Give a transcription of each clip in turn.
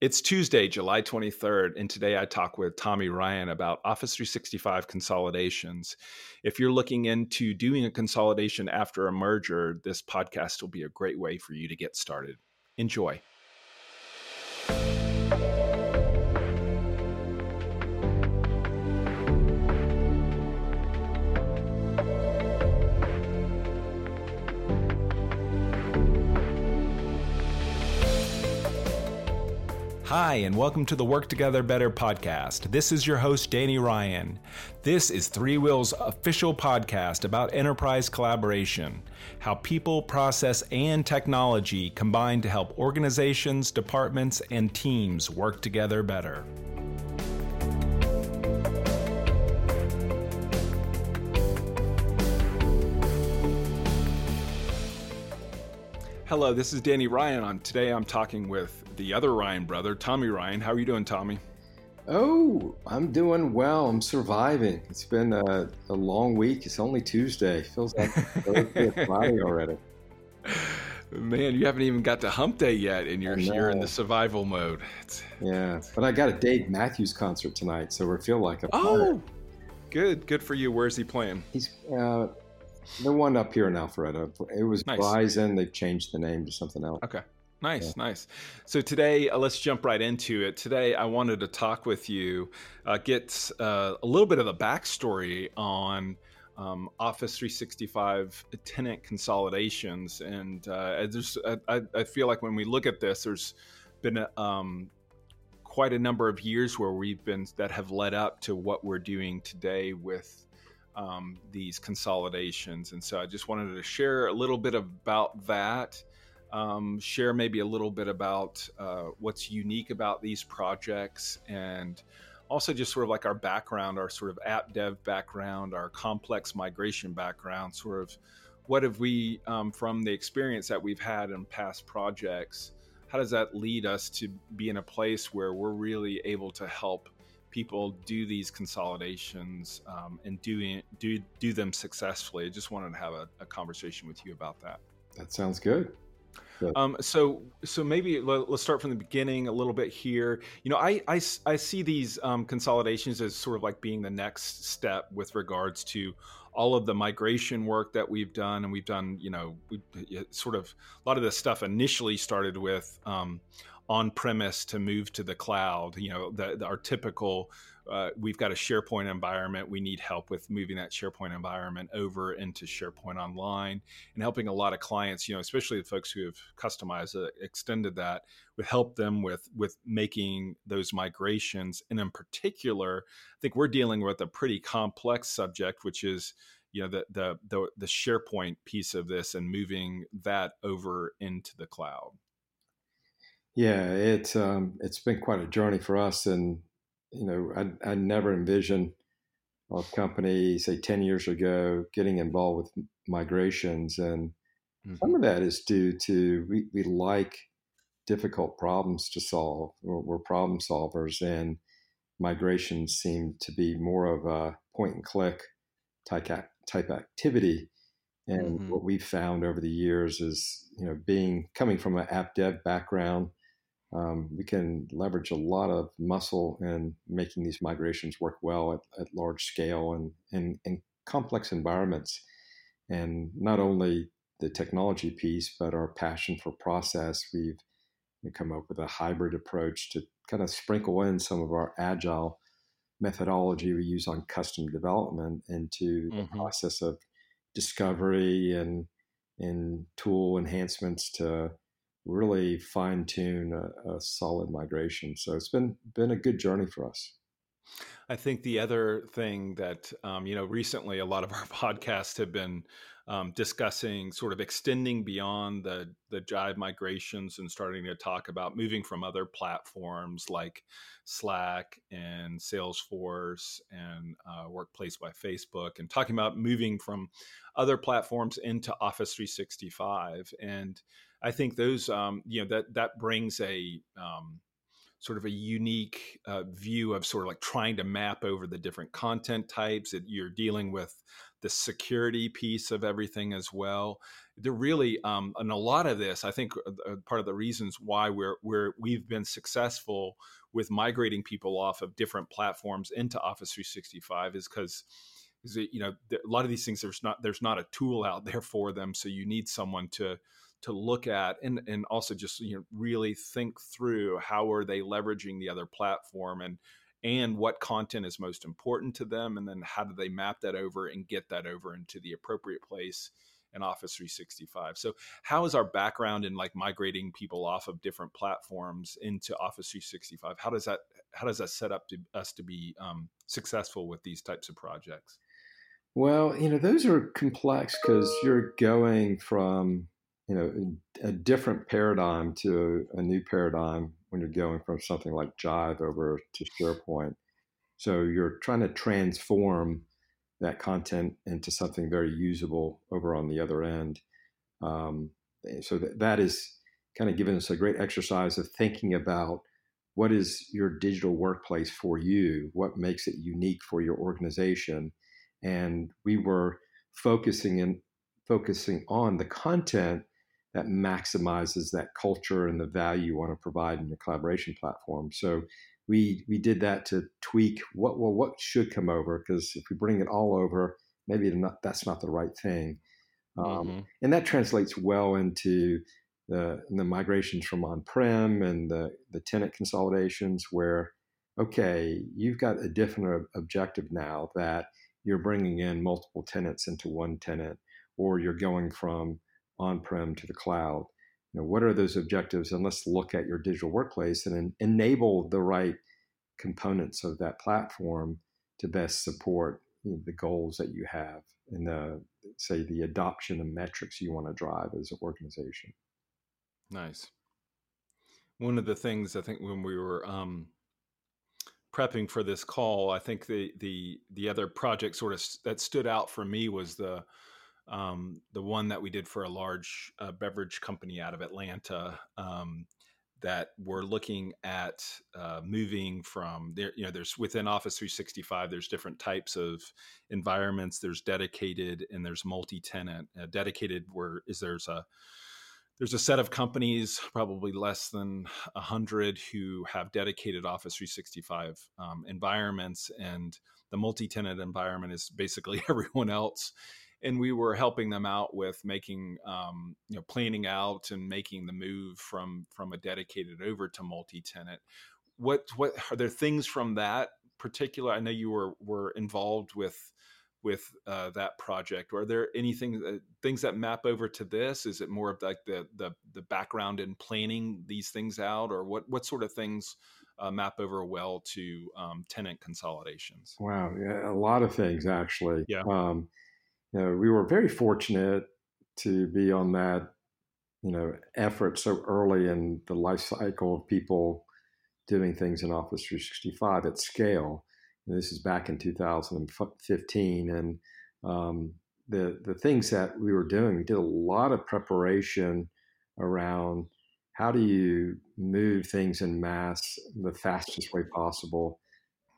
It's Tuesday, July 23rd, and today I talk with Tommy Ryan about Office 365 consolidations. If you're looking into doing a consolidation after a merger, this podcast will be a great way for you to get started. Enjoy. Hi, and welcome to the Work Together Better podcast. This is your host, Danny Ryan. This is ThreeWill's official podcast about enterprise collaboration, how people, process, and technology combine to help organizations, departments, and teams work together better. Hello, this is Danny Ryan. On today, I'm talking with the other Ryan brother, Tommy Ryan. How are you doing, Tommy? Oh, I'm doing well. I'm surviving. It's been a, a long week. It's only Tuesday. Feels like Friday already. Man, you haven't even got to hump day yet, and you're you're in the survival mode. It's, yeah, but I got a Dave Matthews concert tonight, so we feel like a oh, good, good for you. Where's he playing? He's uh, the one up here in Alpharetta. It was nice. Verizon. They've changed the name to something else. Okay. Nice, yeah. nice. So today, uh, let's jump right into it. Today, I wanted to talk with you, uh, get uh, a little bit of the backstory on um, Office 365 tenant consolidations, and uh, there's, I, I, feel like when we look at this, there's been a, um, quite a number of years where we've been that have led up to what we're doing today with um, these consolidations, and so I just wanted to share a little bit about that um, share maybe a little bit about uh, what's unique about these projects and also just sort of like our background, our sort of app dev background, our complex migration background, sort of what have we, um, from the experience that we've had in past projects, how does that lead us to be in a place where we're really able to help people do these consolidations um, and doing do do them successfully? I just wanted to have a, a conversation with you about that. That sounds good. Um, so, so maybe let, us start from the beginning a little bit here. You know, I I, I see these um, consolidations as sort of like being the next step with regards to all of the migration work that we've done, and we've done. You know, we sort of a lot of this stuff initially started with um, on premise to move to the cloud. You know, the, the, our typical uh, we've got a SharePoint environment. We need help with moving that SharePoint environment over into SharePoint Online and helping a lot of clients, you know, especially the folks who have customized it, extended that, would help them with with making those migrations. And in particular, I think we're dealing with a pretty complex subject, which is you know the the the, the SharePoint piece of this and moving that over into the cloud. Yeah, it's um, it's been quite a journey for us, and you know, I, I never envisioned a company, say 10 years ago, getting involved with migrations. And mm-hmm. some of that is due to we, we like difficult problems to solve. We're, we're problem solvers, and migrations seem to be more of a point and click type, type activity. And mm-hmm. what we've found over the years is, you know, being coming from an app dev background, um, we can leverage a lot of muscle in making these migrations work well at, at large scale and in complex environments. And not only the technology piece, but our passion for process. We've come up with a hybrid approach to kind of sprinkle in some of our agile methodology we use on custom development into mm-hmm. the process of discovery and and tool enhancements to really fine tune a, a, solid migration. So it's been been a good journey for us. I think the other thing that um, you know recently a lot of our podcasts have been um, discussing sort of extending beyond the the Jive migrations and starting to talk about moving from other platforms like Slack and Salesforce and uh, Workplace by Facebook, and talking about moving from other platforms into Office 365 and I think those, um, you know, that that brings a um, sort of a unique uh, view of sort of like trying to map over the different content types that you're dealing with the security piece of everything as well. They're really um, and a lot of this i think uh, part of the reasons why we're we're we've been successful with migrating people off of different platforms into office 365 is because you know a lot of these things there's not there's not a tool out there for them so you need someone to to look at and and also just you know really think through how are they leveraging the other platform and and what content is most important to them and then how do they map that over and get that over into the appropriate place in office 365 so how is our background in like migrating people off of different platforms into office 365 how does that how does that set up to us to be um, successful with these types of projects? Well you know those are complex because you're going from you know a different paradigm to a new paradigm when you're going from something like Jive over to SharePoint. So you're trying to transform that content into something very usable over on the other end. Um, so that, that is kind of given us a great exercise of thinking about what is your digital workplace for you, what makes it unique for your organization, and we were focusing in focusing on the content that maximizes that culture and the value you want to provide in your collaboration platform. So we we did that to tweak what well what should come over because if we bring it all over, maybe not, that's not the right thing, um, mm-hmm. and that translates well into the the migrations from on-prem and the the tenant consolidations where okay you've got a different objective now that you're bringing in multiple tenants into one tenant or you're going from on-prem to the cloud. You know, what are those objectives? And let's look at your digital workplace and en- enable the right components of that platform to best support you know, the goals that you have and the say the adoption and metrics you want to drive as an organization. Nice. One of the things I think when we were um, prepping for this call, I think the the the other project sort of that stood out for me was the um, the one that we did for a large uh, beverage company out of Atlanta um, that we're looking at uh, moving from there. You know, there's within Office 365, there's different types of environments. There's dedicated and there's multi-tenant. Uh, dedicated where is there's a there's a set of companies, probably less than a hundred, who have dedicated Office 365 um, environments, and the multi-tenant environment is basically everyone else and we were helping them out with making um, you know planning out and making the move from from a dedicated over to multi-tenant. What what are there things from that particular i know you were were involved with with uh, that project. Are there anything uh, things that map over to this? Is it more of like the the, the background in planning these things out? Or what what sort of things uh, map over well to um, tenant consolidations? Wow yeah a lot of things actually. Yeah. Um, you know, we were very fortunate to be on that, you know, effort so early in the life cycle of people doing things in Office 365 at scale. And this is back in 2015, and um, the the things that we were doing, we did a lot of preparation around how do you move things in mass the fastest way possible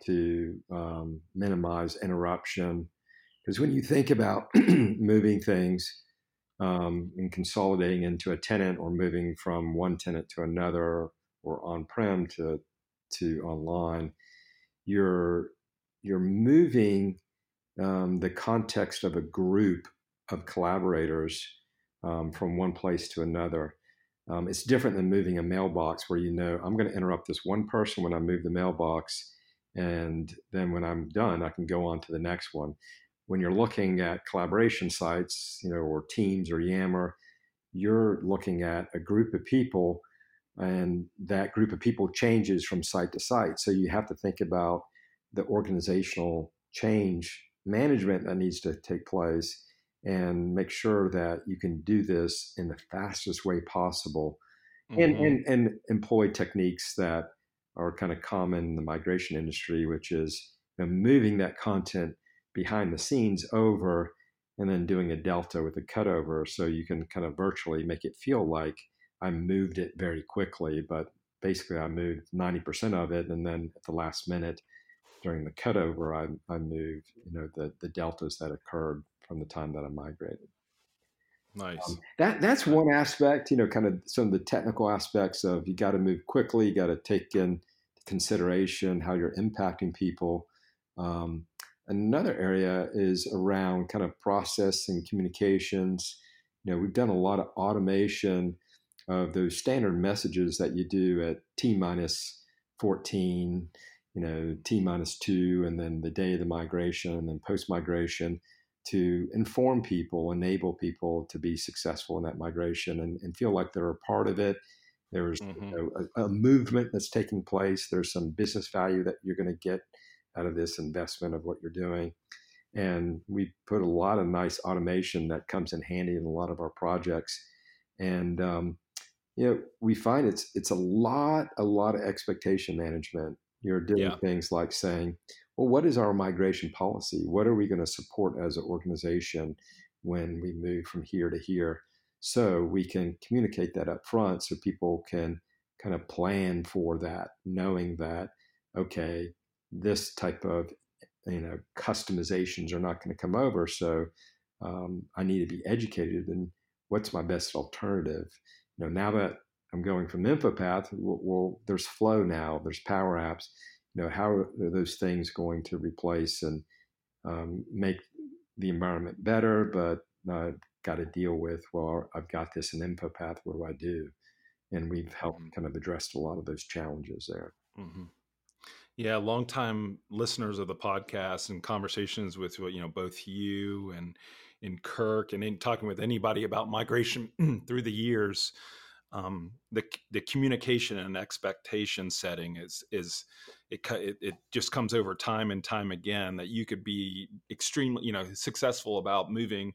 to um, minimize interruption because when you think about moving things um, and consolidating into a tenant or moving from one tenant to another or on-prem to to online, you're you're moving um, the context of a group of collaborators um, from one place to another. Um, it's different than moving a mailbox where you know I'm going to interrupt this one person when I move the mailbox, and then when I'm done, I can go on to the next one when you're looking at collaboration sites, you know, or Teams or Yammer, you're looking at a group of people, and that group of people changes from site to site. So you have to think about the organizational change management that needs to take place and make sure that you can do this in the fastest way possible mm-hmm. and, and, and employ techniques that are kind of common in the migration industry, which is you know, moving that content behind the scenes over and then doing a delta with a cutover so you can kind of virtually make it feel like I moved it very quickly, but basically I moved 90% of it and then at the last minute during the cutover I, I moved you know the, the deltas that occurred from the time that I migrated. Nice. Um, that that's one aspect, you know, kind of some of the technical aspects of you got to move quickly, you got to take in consideration how you're impacting people. Um, another area is around kind of process and communications. You know, we've done a lot of automation of those standard messages that you do at T minus 14, you know, T minus two, and then the day of the migration, and then post migration to inform people, enable people to be successful in that migration and, and feel like they're a part of it. There's mm-hmm. you know, a, a, movement that's taking place. There's some business value that you're going to get out of this investment of what you're doing. And we put a lot of nice automation that comes in handy in a lot of our projects. And um, you know, we find it's it's a lot, a lot of expectation management. You're doing yeah. things like saying, well, what is our migration policy? What are we going to support as an organization when we move from here to here? So we can communicate that up front so people can kind of plan for that, knowing that, okay, this type of you know customizations are not going to come over. So um, I need to be educated in what's my best alternative. You know, now that I'm going from InfoPath, well, well there's Flow now, there's Power Apps you know, how are those things going to replace and um, make the environment better? But I've got to deal with, well, I've got this in InfoPath. What do I do? And we've helped mm-hmm. kind of address a lot of those challenges there. Mm-hmm. Yeah, longtime listeners of the podcast and conversations with you know both you and in Kirk and in talking with anybody about migration through the years, um, the the communication and expectation setting is is it, it, it just comes over time and time again that you could be extremely you know successful about moving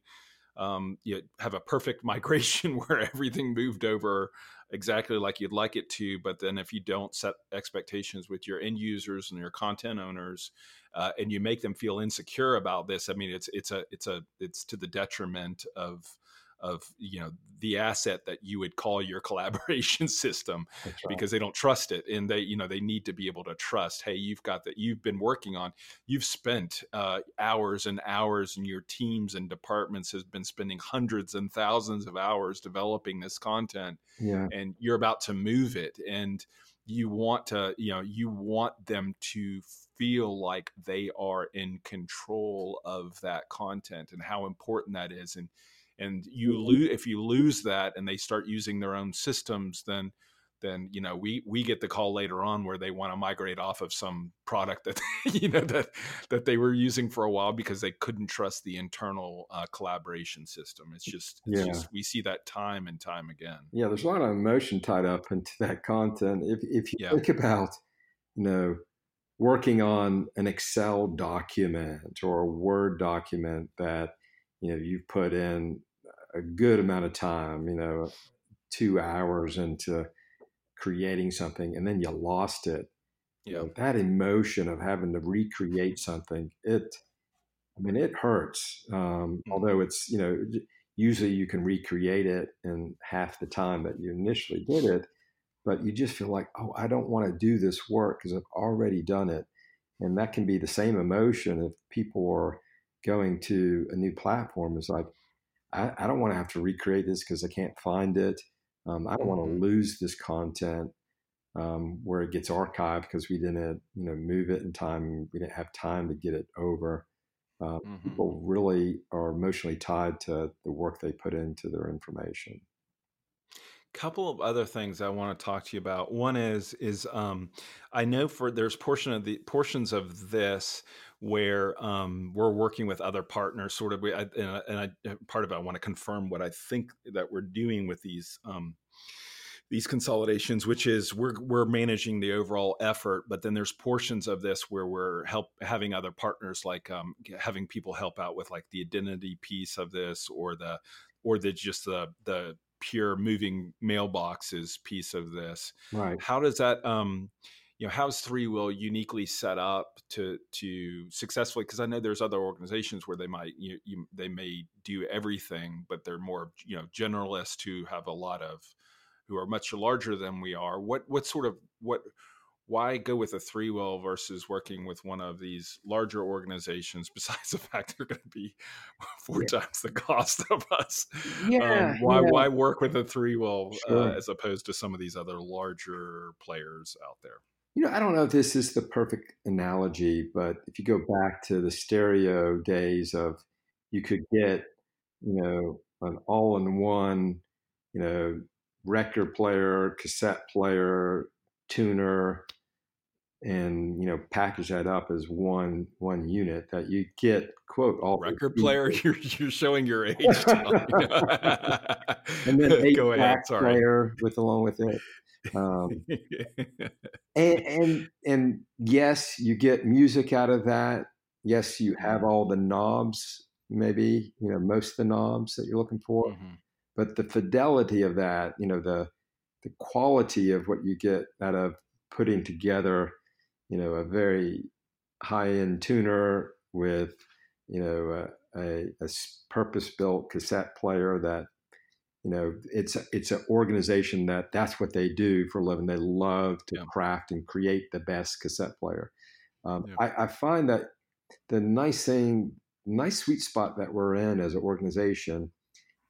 um, you have a perfect migration where everything moved over exactly like you'd like it to but then if you don't set expectations with your end users and your content owners uh, and you make them feel insecure about this i mean it's it's a it's a it's to the detriment of of you know the asset that you would call your collaboration system right. because they don't trust it and they you know they need to be able to trust hey you've got that you've been working on you've spent uh, hours and hours and your teams and departments has been spending hundreds and thousands of hours developing this content yeah. and you're about to move it and you want to you know you want them to feel like they are in control of that content and how important that is and and you lose if you lose that and they start using their own systems then then you know we we get the call later on where they want to migrate off of some product that you know that that they were using for a while because they couldn't trust the internal uh, collaboration system it's just it's yeah. just we see that time and time again yeah there's a lot of emotion tied up into that content if if you yeah. think about you know working on an excel document or a word document that you know you've put in a good amount of time, you know, two hours into creating something and then you lost it. Yeah. You know, that emotion of having to recreate something, it, I mean, it hurts. Um, mm-hmm. Although it's, you know, usually you can recreate it in half the time that you initially did it, but you just feel like, oh, I don't want to do this work because I've already done it. And that can be the same emotion if people are going to a new platform. It's like, I, I don't want to have to recreate this because I can't find it. Um, I don't want to mm-hmm. lose this content um, where it gets archived because we didn't, you know, move it in time. We didn't have time to get it over. Uh, mm-hmm. People really are emotionally tied to the work they put into their information couple of other things I want to talk to you about. One is is um, I know for there's portion of the portions of this where um, we're working with other partners, sort of, and, I, and I, part of it I want to confirm what I think that we're doing with these um, these consolidations, which is we're we're managing the overall effort, but then there's portions of this where we're help having other partners, like um, having people help out with like the identity piece of this, or the or the just the the pure moving mailboxes piece of this. Right. How does that um you know how's ThreeWill uniquely set up to to successfully because i know there's other organizations where they might you, you, they may do everything but they're more you know generalists who have a lot of who are much larger than we are what what sort of what why go with a ThreeWill versus working with one of these larger organizations besides the fact they're going to be four yeah. times the cost of us yeah, um, why yeah. why work with a ThreeWill uh, sure. uh, as opposed to some of these other larger players out there you know i don't know if this is the perfect analogy but if you go back to the stereo days of you could get you know an all-in-one you know record player cassette player tuner and you know package that up as one one unit that you get quote all record player? You're, you're showing your age and then a Go ahead, sorry. player with along with it um, and, and and yes you get music out of that yes you have mm-hmm. all the knobs maybe you know most of the knobs that you're looking for mm-hmm. but the fidelity of that you know the the quality of what you get out of putting together you know, a very high end tuner with, you know, a, a, a purpose built cassette player that, you know, it's it's an organization that that's what they do for a living. They love to yeah. craft and create the best cassette player. Um, yeah. I, I find that the nice thing, nice sweet spot that we're in as an organization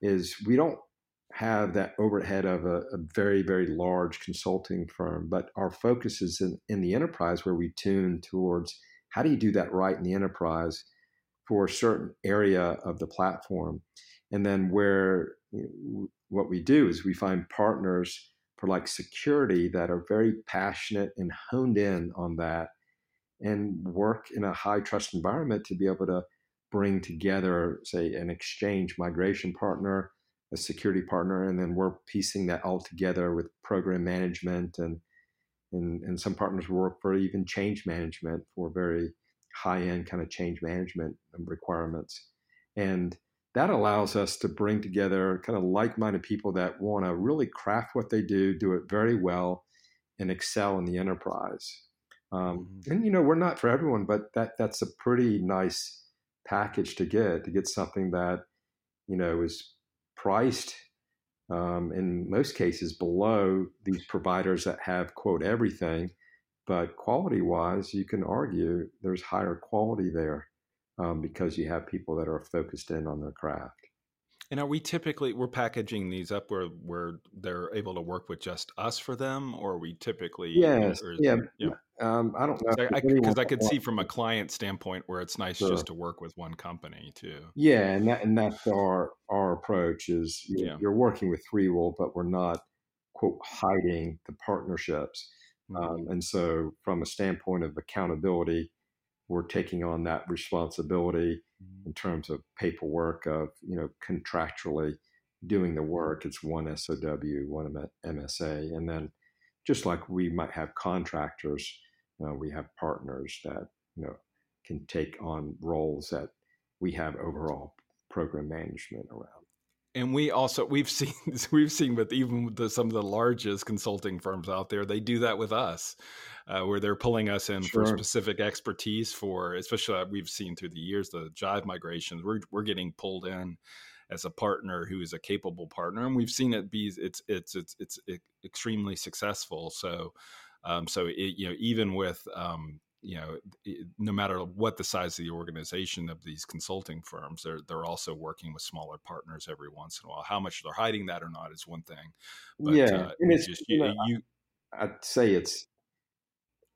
is we don't have that overhead of a, a, very, very large consulting firm, but our focus is in, in the enterprise where we tune towards how do you do that right in the enterprise for a certain area of the platform. And then where what we do is we find partners for like security that are very passionate and honed in on that and work in a high trust environment to be able to bring together, say, an exchange migration partner a security partner, and then we're piecing that all together with program management and and, and some partners work for even change management for very high end kind of change management requirements, and that allows us to bring together kind of like minded people that want to really craft what they do, do it very well, and excel in the enterprise. Um, mm-hmm. and you know we're not for everyone, but that that's a pretty nice package to get to get something that you know is priced um, in most cases below these providers that have quote everything but quality wise you can argue there's higher quality there um, because you have people that are focused in on their craft and are we typically we're packaging these up where where they're able to work with just us for them, or are we typically yes, yeah, yeah. Um, I don't know because I, I, could see from a client standpoint where it's nice sure. just to work with one company too. Yeah, and that and that's our our approach is you, yeah. you're working with three ThreeWill, but we're not quote hiding the partnerships. Mm-hmm. Um, and so, from a standpoint of accountability, we're taking on that responsibility in terms of paperwork of you know contractually doing the work. It's one SOW, one MSA, and then just like we might have contractors, uh, we have partners that you know can take on roles that we have overall program management around and we also we've seen we've seen with even with the, some of the largest consulting firms out there they do that with us uh, where they're pulling us in sure. for specific expertise for especially uh, we've seen through the years the jive migrations we're, we're getting pulled in as a partner who is a capable partner and we've seen it be it's it's it's it's extremely successful so um, so it, you know even with um, you know, no matter what the size of the organization of these consulting firms, they're they're also working with smaller partners every once in a while. How much they're hiding that or not is one thing. But, yeah, uh, and it's, just, you, know, you, I'd say it's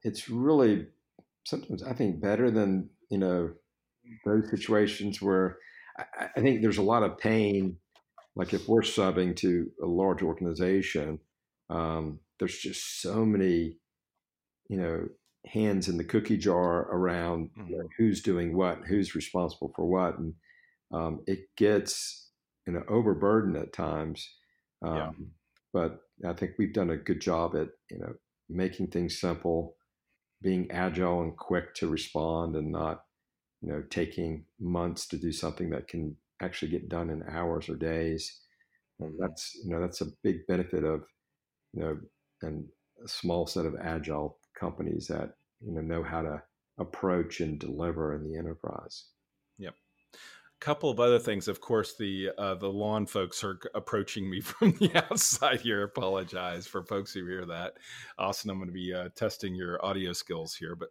it's really sometimes I think better than you know those situations where I, I think there's a lot of pain. Like if we're subbing to a large organization, um, there's just so many you know hands in the cookie jar around mm-hmm. you know, who's doing what, who's responsible for what, and um, it gets you know overburdened at times. Um, yeah. But I think we've done a good job at you know making things simple, being agile and quick to respond, and not you know taking months to do something that can actually get done in hours or days. And mm-hmm. that's you know that's a big benefit of you know and a small set of agile companies that you know know how to approach and deliver in the enterprise. Yep. A couple of other things. Of course, the uh, the lawn folks are approaching me from the outside here. Apologize for folks who hear that. Austin, I'm going to be uh, testing your audio skills here, but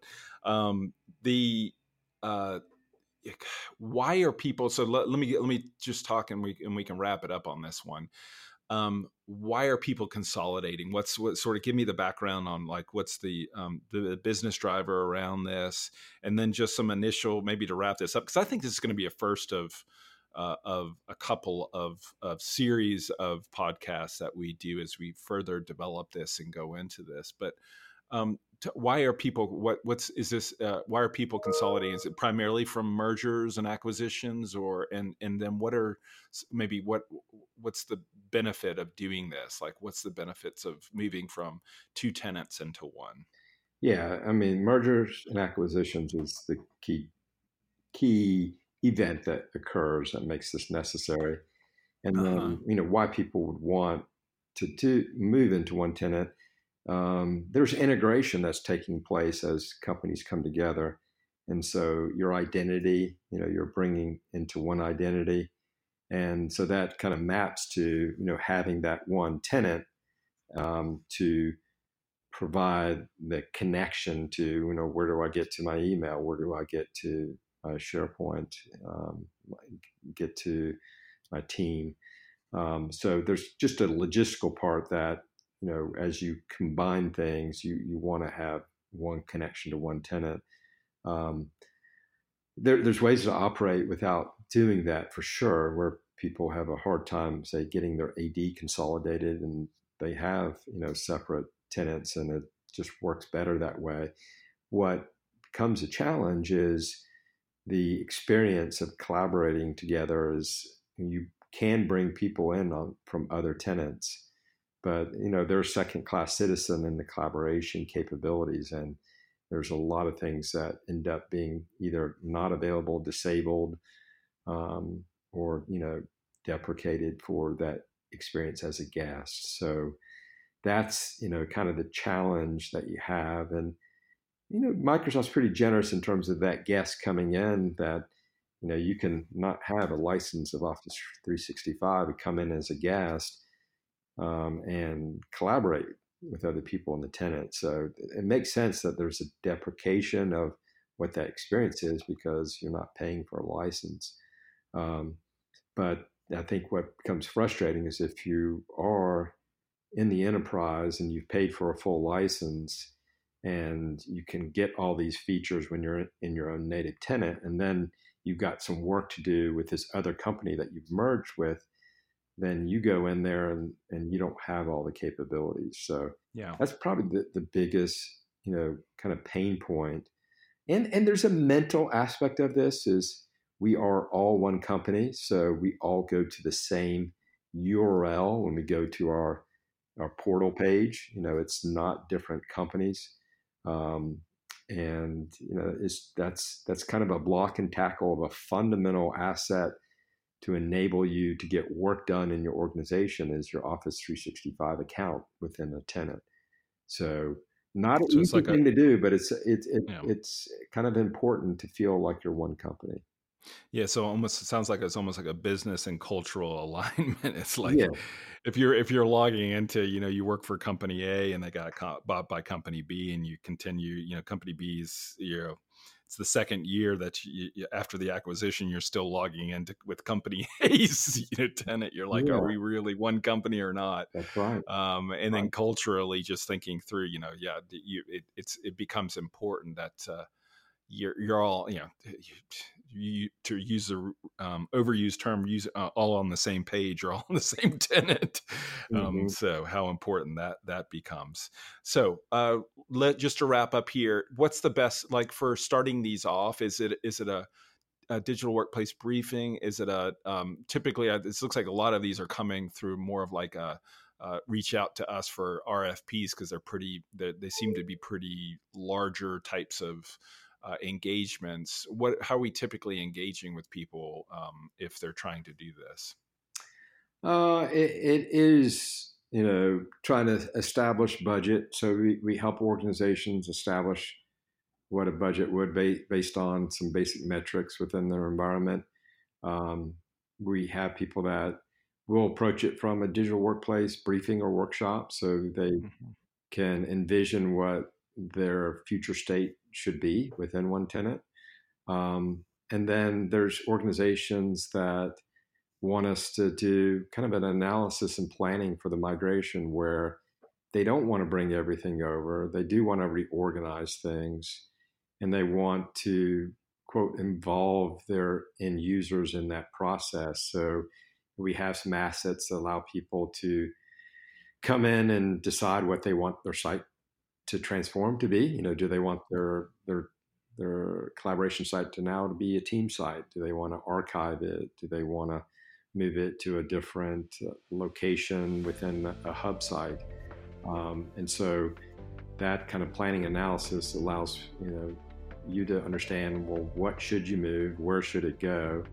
um, the uh, why are people? So let, let me let me just talk, and we and we can wrap it up on this one um, why are people consolidating? What's what sort of give me the background on like what's the um, the business driver around this? And then just some initial maybe to wrap this up because i think this is going to be a first of uh, of a couple of, of series of podcasts that we do as we further develop this and go into this. But um, why are people what what's is this uh, why are people consolidating? Is it primarily from mergers and acquisitions or and and then what are maybe what what's the benefit of doing this? Like what's the benefits of moving from two tenants into one? Yeah i mean mergers and acquisitions is the key key event that occurs that makes this necessary. And then uh-huh. you know why people would want to, to move into one tenant um, there's integration that's taking place as companies come together. And so your identity, you know, you're bringing into one identity. And so that kind of maps to, you know, having that one tenant um, to provide the connection to, you know, where do I get to my email? Where do I get to my SharePoint? Um, get to my team? Um, so there's just a logistical part that you know, as you combine things, you you want to have one connection to one tenant. Um, there, there's ways to operate without doing that for sure, where people have a hard time, say, getting their AD consolidated, and they have you know separate tenants, and it just works better that way. What becomes a challenge is the experience of collaborating together. Is you can bring people in on, from other tenants but you know they're a second class citizen in the collaboration capabilities and there's a lot of things that end up being either not available disabled um, or you know deprecated for that experience as a guest. So that's you know kind of the challenge that you have and you know microsoft's pretty generous in terms of that guest coming in that you know you can not have a license of office 365 and come in as a guest um, and collaborate with other people in the tenant. So it makes sense that there's a deprecation of what that experience is because you're not paying for a license. Um, but I think what becomes frustrating is if you are in the enterprise and you've paid for a full license and you can get all these features when you're in your own native tenant, and then you've got some work to do with this other company that you've merged with then you go in there and, and you don't have all the capabilities. So yeah, that's probably the, the biggest, you know, kind of pain point. And and there's a mental aspect of this is we are all one company. So we all go to the same URL when we go to our our portal page. You know, it's not different companies. Um, and you know, it's that's that's kind of a block and tackle of a fundamental asset to enable you to get work done in your organization is your Office 365 account within a tenant. So not an so easy like thing a, to do, but it's it's it, yeah. it's kind of important to feel like you're one company. Yeah, so almost it sounds like it's almost like a business and cultural alignment. It's like yeah. if you're if you're logging into, you know, you work for company A and they got bought by company B, and you continue, you know, company B's, you know, it's the second year that you, after the acquisition you're still logging into with company A's you know tenant. You're like, yeah. are we really one company or not? That's right. Um, and right. then culturally, just thinking through, you know, yeah, you, it, it's it becomes important that. Uh, you're you're all you know you, to use the um, overused term use uh, all on the same page or all on the same tenant um, mm-hmm. so how important that that becomes so uh, let just to wrap up here what's the best like for starting these off is it is it a a digital workplace briefing is it a um, typically uh, this looks like a lot of these are coming through more of like a uh, reach out to us for RFPs because they're pretty they, they seem to be pretty larger types of uh, engagements what how are we typically engaging with people um, if they're trying to do this? Uh, it, it is you know trying to establish budget. So we, we help organizations establish what a budget would be based on some basic metrics within their environment. Um, we have people that will approach it from a digital workplace briefing or workshop so they mm-hmm. can envision what their future state should be within one tenant. Um, and then there's organizations that want us to do kind of an analysis and planning for the migration where they don't want to bring everything over. They do want to reorganize things and they want to, quote, involve their end users in that process. So we have some assets that allow people to come in and decide what they want their site to transform to be. You know, do they want their their their collaboration site to now to be a team site? Do they want to archive it? Do they want to move it to a different uh, location within a hub site? Um, and so that kind of planning analysis allows you know you to understand well what should you move, where should it go,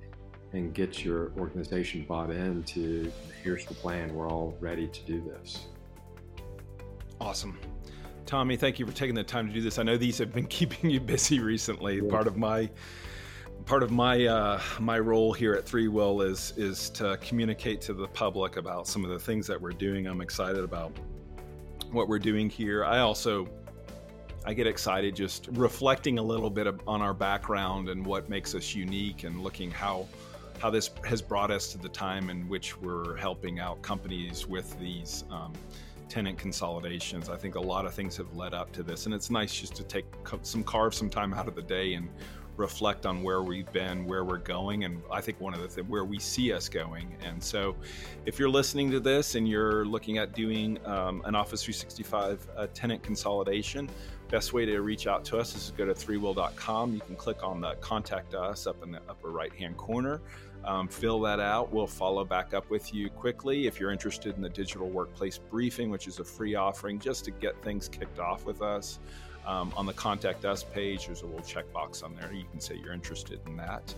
and get your organization bought into here's the plan. We're all ready to do this. Awesome. Tommy, thank you for taking the time to do this. I know these have been keeping you busy recently. Part of my part of my uh, my role here at ThreeWill is is to communicate to the public about some of the things that we're doing. I'm excited about what we're doing here. I also I get excited just reflecting a little bit on our background and what makes us unique and looking how how this has brought us to the time in which we're helping out companies with these um, tenant consolidations. I think a lot of things have led up to this, and it's nice just to take some carve some time out of the day and reflect on where we've been, where we're going, and I think one of the things where we see us going. And so, if you're listening to this and you're looking at doing um, an Office 365 uh, tenant consolidation, best way to reach out to us is to go to threewill.com. You can click on the contact us up in the upper right hand corner. Um, fill that out. We'll follow back up with you quickly. If you're interested in the digital workplace briefing, which is a free offering just to get things kicked off with us, um, on the contact us page, there's a little checkbox on there. You can say you're interested in that.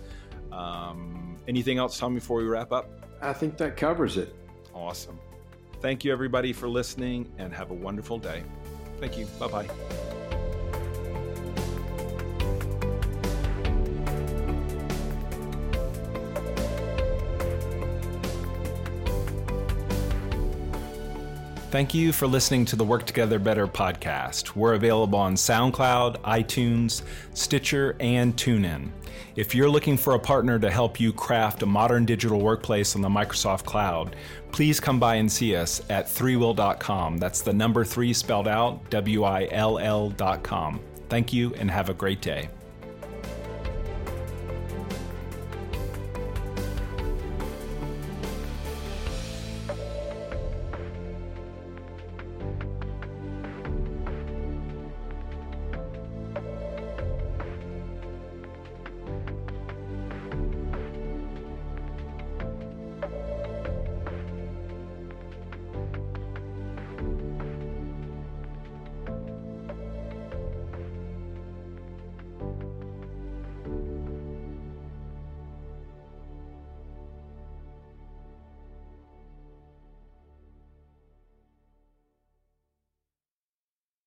Um, anything else, Tom, before we wrap up? I think that covers it. Awesome. Thank you, everybody, for listening, and have a wonderful day. Thank you. Bye bye. Thank you for listening to the Work Together Better podcast. We're available on SoundCloud, iTunes, Stitcher, and TuneIn. If you're looking for a partner to help you craft a modern digital workplace on the Microsoft Cloud, please come by and see us at threewill.com. That's the number three spelled out, W I L L.com. Thank you and have a great day.